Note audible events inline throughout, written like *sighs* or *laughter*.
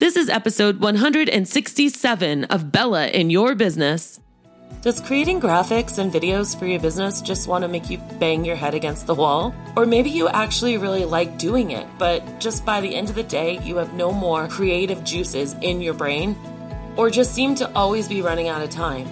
This is episode 167 of Bella in Your Business. Does creating graphics and videos for your business just want to make you bang your head against the wall? Or maybe you actually really like doing it, but just by the end of the day, you have no more creative juices in your brain? Or just seem to always be running out of time?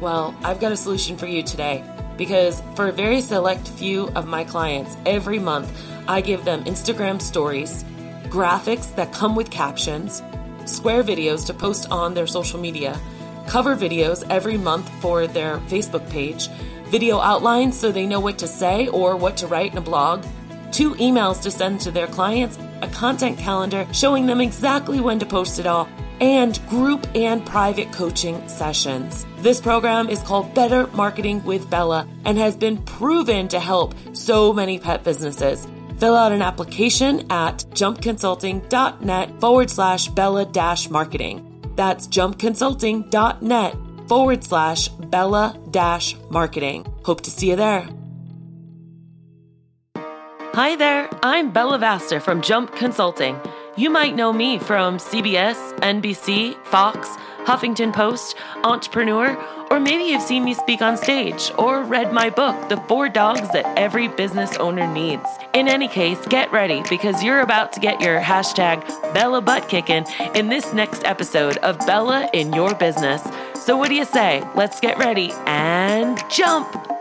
Well, I've got a solution for you today because for a very select few of my clients, every month I give them Instagram stories graphics that come with captions, square videos to post on their social media, cover videos every month for their Facebook page, video outlines so they know what to say or what to write in a blog, two emails to send to their clients, a content calendar showing them exactly when to post it all, and group and private coaching sessions. This program is called Better Marketing with Bella and has been proven to help so many pet businesses. Fill out an application at jumpconsulting.net forward slash Bella dash marketing. That's jumpconsulting.net forward slash Bella dash marketing. Hope to see you there. Hi there, I'm Bella Vasta from Jump Consulting. You might know me from CBS, NBC, Fox, Huffington Post, Entrepreneur, or maybe you've seen me speak on stage or read my book, The Four Dogs That Every Business Owner Needs. In any case, get ready because you're about to get your hashtag Bella butt kicking in this next episode of Bella in Your Business. So, what do you say? Let's get ready and jump!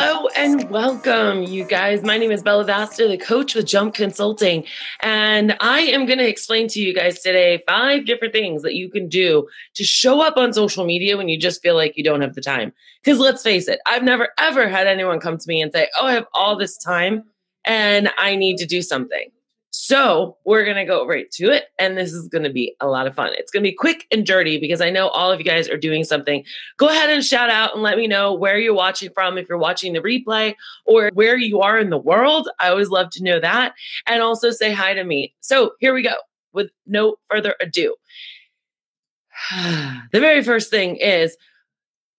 Hello and welcome, you guys. My name is Bella Vasta, the coach with Jump Consulting. And I am going to explain to you guys today five different things that you can do to show up on social media when you just feel like you don't have the time. Because let's face it, I've never ever had anyone come to me and say, Oh, I have all this time and I need to do something. So we're going to go right to it. And this is going to be a lot of fun. It's going to be quick and dirty because I know all of you guys are doing something. Go ahead and shout out and let me know where you're watching from, if you're watching the replay or where you are in the world. I always love to know that. And also say hi to me. So here we go with no further ado. *sighs* the very first thing is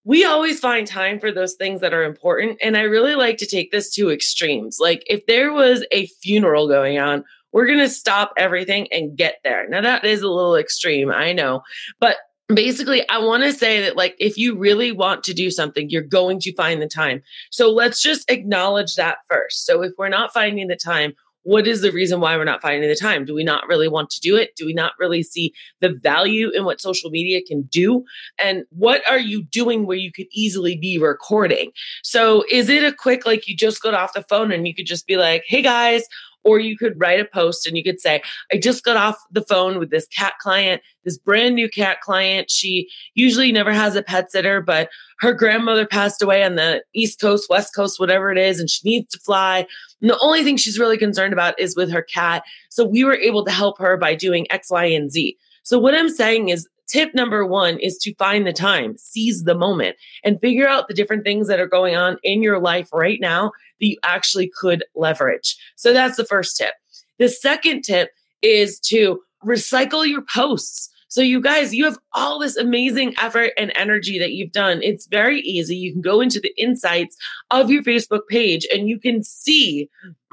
we always find time for those things that are important. And I really like to take this to extremes. Like if there was a funeral going on, we're going to stop everything and get there. Now, that is a little extreme, I know, but basically i want to say that like if you really want to do something you're going to find the time. So let's just acknowledge that first. So if we're not finding the time what is the reason why we're not finding the time? Do we not really want to do it? Do we not really see the value in what social media can do? And what are you doing where you could easily be recording? So is it a quick like you just got off the phone and you could just be like hey guys or you could write a post and you could say, I just got off the phone with this cat client, this brand new cat client. She usually never has a pet sitter, but her grandmother passed away on the East Coast, West Coast, whatever it is, and she needs to fly. And the only thing she's really concerned about is with her cat. So we were able to help her by doing X, Y, and Z. So what I'm saying is tip number one is to find the time, seize the moment, and figure out the different things that are going on in your life right now that you actually could leverage. So that's the first tip. The second tip is to recycle your posts. So, you guys, you have all this amazing effort and energy that you've done. It's very easy. You can go into the insights of your Facebook page and you can see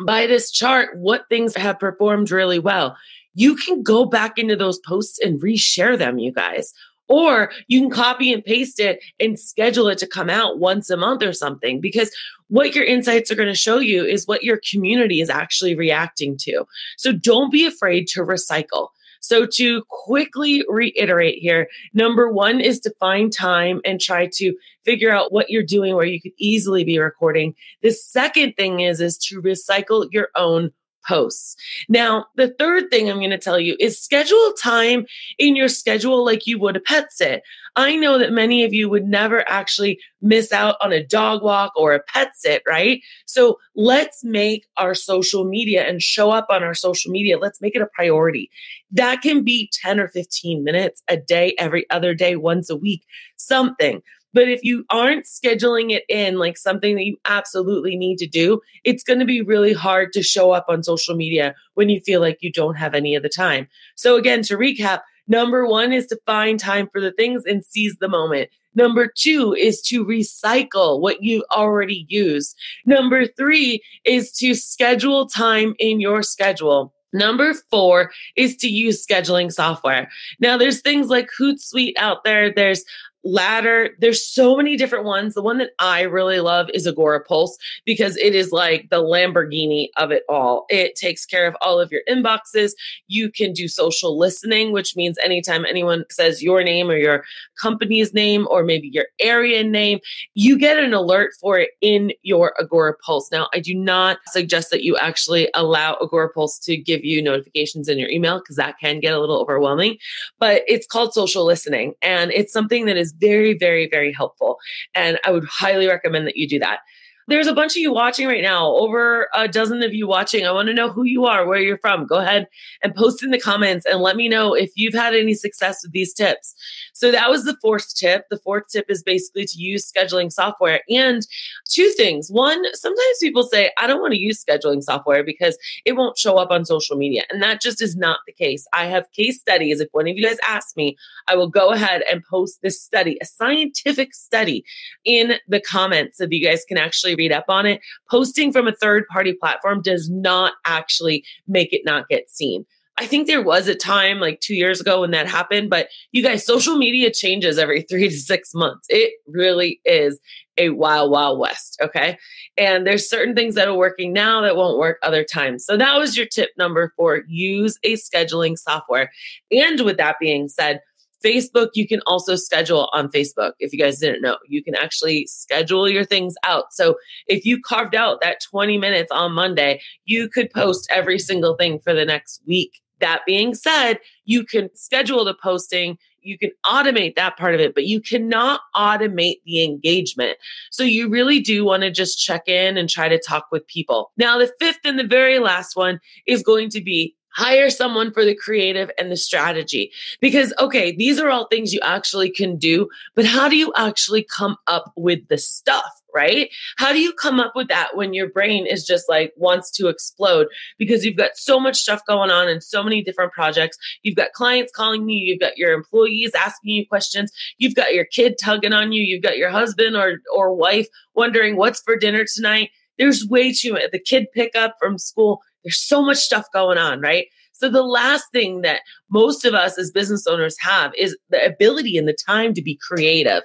by this chart what things have performed really well you can go back into those posts and reshare them, you guys. Or you can copy and paste it and schedule it to come out once a month or something because what your insights are going to show you is what your community is actually reacting to. So don't be afraid to recycle. So, to quickly reiterate here, number one is to find time and try to figure out what you're doing where you could easily be recording. The second thing is, is to recycle your own posts. Now, the third thing I'm going to tell you is schedule time in your schedule like you would a pet sit. I know that many of you would never actually miss out on a dog walk or a pet sit, right? So let's make our social media and show up on our social media. Let's make it a priority. That can be 10 or 15 minutes a day, every other day, once a week, something. But if you aren't scheduling it in like something that you absolutely need to do, it's going to be really hard to show up on social media when you feel like you don't have any of the time. So, again, to recap, number one is to find time for the things and seize the moment. Number two is to recycle what you already used. Number three is to schedule time in your schedule. Number four is to use scheduling software. Now, there's things like Hootsuite out there. There's ladder. There's so many different ones. The one that I really love is Agora Pulse because it is like the Lamborghini of it all. It takes care of all of your inboxes. You can do social listening, which means anytime anyone says your name or your company's name or maybe your area name, you get an alert for it in your Agora Pulse. Now, I do not suggest that you actually allow Agora Pulse to give you notifications in your email because that can get a little overwhelming, but it's called social listening and it's something that is very, very, very helpful. And I would highly recommend that you do that. There's a bunch of you watching right now, over a dozen of you watching. I want to know who you are, where you're from. Go ahead and post in the comments and let me know if you've had any success with these tips. So that was the fourth tip. The fourth tip is basically to use scheduling software. And two things. One, sometimes people say, I don't want to use scheduling software because it won't show up on social media. And that just is not the case. I have case studies. If one of you guys ask me, I will go ahead and post this study, a scientific study in the comments so that you guys can actually read up on it. Posting from a third party platform does not actually make it not get seen. I think there was a time like two years ago when that happened, but you guys, social media changes every *laughs* three to six months. It really is a wild, wild west. Okay. And there's certain things that are working now that won't work other times. So that was your tip number four use a scheduling software. And with that being said, Facebook, you can also schedule on Facebook. If you guys didn't know, you can actually schedule your things out. So if you carved out that 20 minutes on Monday, you could post every single thing for the next week. That being said, you can schedule the posting, you can automate that part of it, but you cannot automate the engagement. So you really do want to just check in and try to talk with people. Now, the fifth and the very last one is going to be hire someone for the creative and the strategy. Because okay these are all things you actually can do but how do you actually come up with the stuff right? How do you come up with that when your brain is just like wants to explode? Because you've got so much stuff going on and so many different projects. You've got clients calling you you've got your employees asking you questions you've got your kid tugging on you you've got your husband or or wife wondering what's for dinner tonight. There's way too much the kid pickup from school there's so much stuff going on, right? So the last thing that most of us as business owners have is the ability and the time to be creative.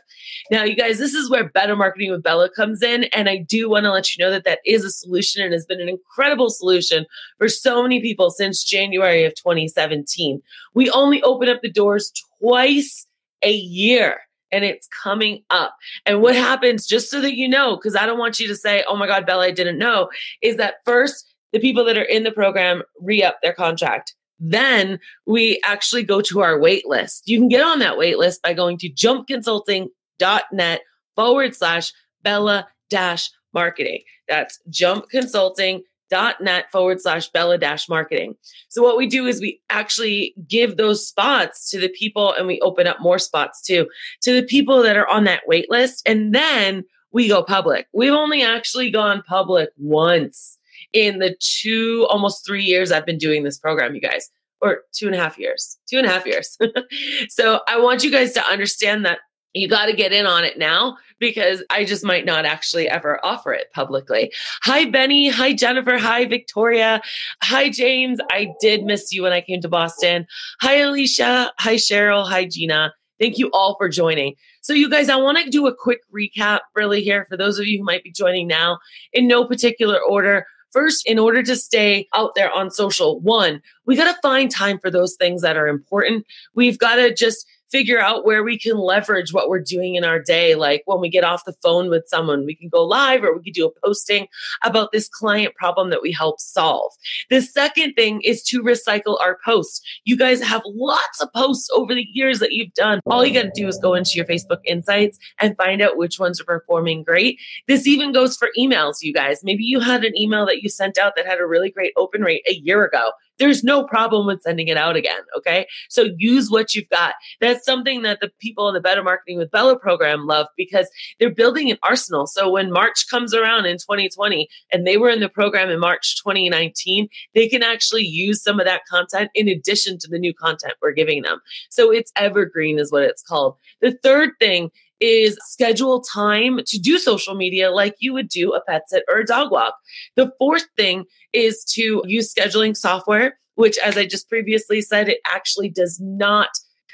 Now, you guys, this is where Better Marketing with Bella comes in. And I do want to let you know that that is a solution and has been an incredible solution for so many people since January of 2017. We only open up the doors twice a year and it's coming up. And what happens, just so that you know, because I don't want you to say, oh my God, Bella, I didn't know, is that first the people that are in the program re up their contract. Then we actually go to our wait list. You can get on that wait list by going to jumpconsulting.net forward slash Bella dash marketing. That's jumpconsulting.net forward slash Bella dash marketing. So what we do is we actually give those spots to the people and we open up more spots too to the people that are on that wait list. And then we go public. We've only actually gone public once in the two, almost three years I've been doing this program, you guys, or two and a half years, two and a half years. *laughs* so I want you guys to understand that you got to get in on it now because I just might not actually ever offer it publicly. Hi, Benny. Hi, Jennifer. Hi, Victoria. Hi, James. I did miss you when I came to Boston. Hi, Alicia. Hi, Cheryl. Hi, Gina. Thank you all for joining. So, you guys, I want to do a quick recap really here for those of you who might be joining now in no particular order. First, in order to stay out there on social, one, we got to find time for those things that are important. We've got to just figure out where we can leverage what we're doing in our day. Like when we get off the phone with someone, we can go live or we can do a posting about this client problem that we help solve. The second thing is to recycle our posts. You guys have lots of posts over the years that you've done. All you got to do is go into your Facebook insights and find out which ones are performing great. This even goes for emails, you guys. Maybe you had an email that you sent out that had a really great open rate a year ago there's no problem with sending it out again. Okay. So use what you've got. That's something that the people in the Better Marketing with Bella program love because they're building an arsenal. So when March comes around in 2020 and they were in the program in March 2019, they can actually use some of that content in addition to the new content we're giving them. So it's evergreen, is what it's called. The third thing is schedule time to do social media like you would do a pet sit or a dog walk. The fourth thing is to use scheduling software which, as I just previously said, it actually does not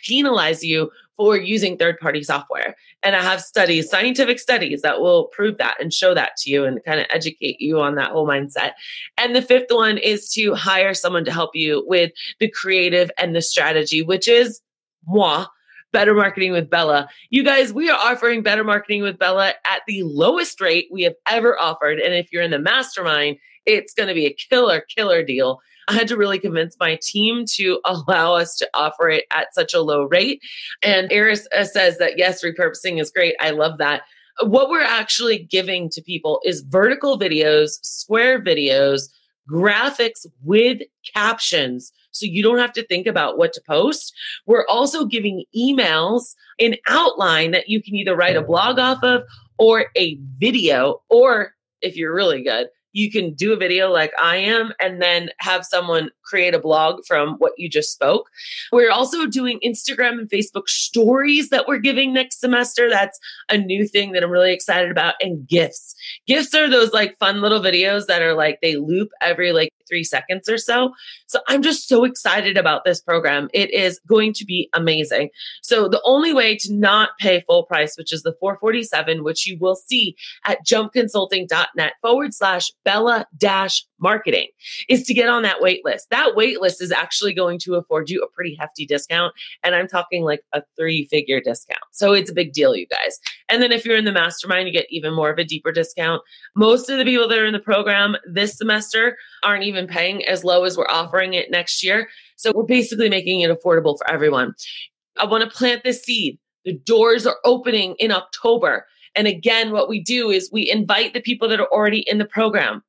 penalize you for using third party software. And I have studies, scientific studies that will prove that and show that to you and kind of educate you on that whole mindset. And the fifth one is to hire someone to help you with the creative and the strategy, which is moi. Better Marketing with Bella. You guys, we are offering Better Marketing with Bella at the lowest rate we have ever offered. And if you're in the mastermind, it's going to be a killer, killer deal. I had to really convince my team to allow us to offer it at such a low rate. And Eris uh, says that yes, repurposing is great. I love that. What we're actually giving to people is vertical videos, square videos, graphics with captions. So you don't have to think about what to post. We're also giving emails in outline that you can either write a blog off of or a video, or if you're really good, you can do a video like I am and then have someone create a blog from what you just spoke. We're also doing Instagram and Facebook stories that we're giving next semester. That's a new thing that I'm really excited about. And GIFs. GIFs are those like fun little videos that are like they loop every like three seconds or so. So I'm just so excited about this program. It is going to be amazing. So the only way to not pay full price, which is the 447, which you will see at jumpconsulting.net forward slash Bella dash marketing is to get on that wait list. That wait list is actually going to afford you a pretty hefty discount. And I'm talking like a three figure discount. So it's a big deal, you guys. And then if you're in the mastermind, you get even more of a deeper discount. Most of the people that are in the program this semester aren't even paying as low as we're offering it next year. So we're basically making it affordable for everyone. I want to plant this seed. The doors are opening in October. And again, what we do is we invite the people that are already in the program.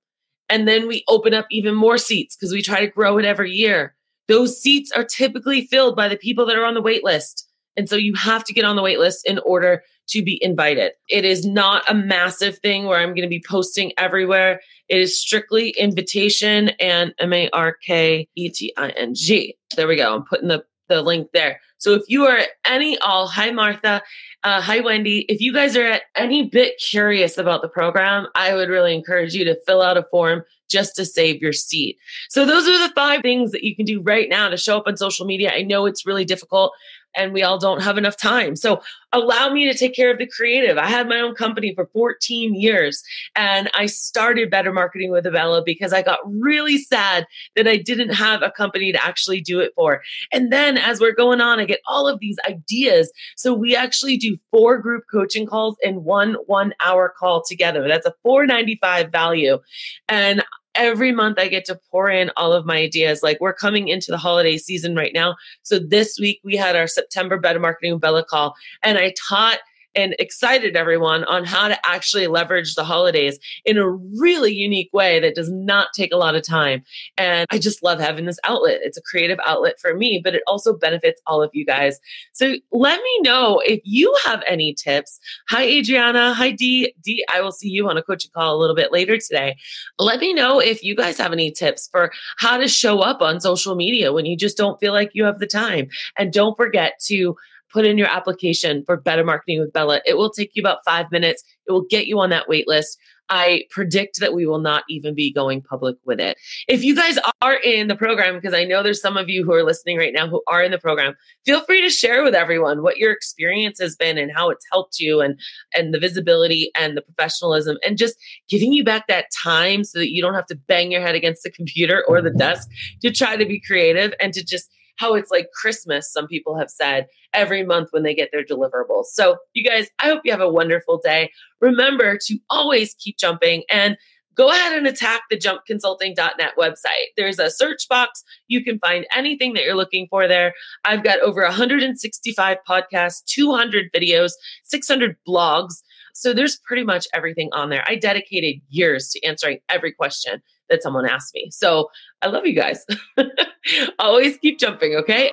And then we open up even more seats because we try to grow it every year. Those seats are typically filled by the people that are on the wait list. And so you have to get on the wait list in order to be invited. It is not a massive thing where I'm going to be posting everywhere. It is strictly invitation and M A R K E T I N G. There we go. I'm putting the, the link there. So if you are any all, hi Martha, uh, hi Wendy. If you guys are at any bit curious about the program, I would really encourage you to fill out a form just to save your seat. So those are the five things that you can do right now to show up on social media. I know it's really difficult and we all don't have enough time. So allow me to take care of the creative. I had my own company for 14 years and I started Better Marketing with Bella because I got really sad that I didn't have a company to actually do it for. And then as we're going on, I get all of these ideas. So we actually do four group coaching calls in one one hour call together. That's a 495 value. And every month I get to pour in all of my ideas. Like we're coming into the holiday season right now. So this week we had our September Better Marketing Bella call and I taught and excited everyone on how to actually leverage the holidays in a really unique way that does not take a lot of time. And I just love having this outlet. It's a creative outlet for me, but it also benefits all of you guys. So let me know if you have any tips. Hi, Adriana. Hi, Dee. Dee, I will see you on a coaching call a little bit later today. Let me know if you guys have any tips for how to show up on social media when you just don't feel like you have the time. And don't forget to put in your application for Better Marketing with Bella. It will take you about five minutes. It will get you on that wait list. I predict that we will not even be going public with it. If you guys are in the program, because I know there's some of you who are listening right now who are in the program, feel free to share with everyone what your experience has been and how it's helped you and and the visibility and the professionalism and just giving you back that time so that you don't have to bang your head against the computer or the mm-hmm. desk to try to be creative and to just how it's like Christmas, some people have said, every month when they get their deliverables. So, you guys, I hope you have a wonderful day. Remember to always keep jumping and go ahead and attack the jumpconsulting.net website. There's a search box. You can find anything that you're looking for there. I've got over 165 podcasts, 200 videos, 600 blogs. So there's pretty much everything on there. I dedicated years to answering every question that someone asked me. So I love you guys. *laughs* Always keep jumping, okay?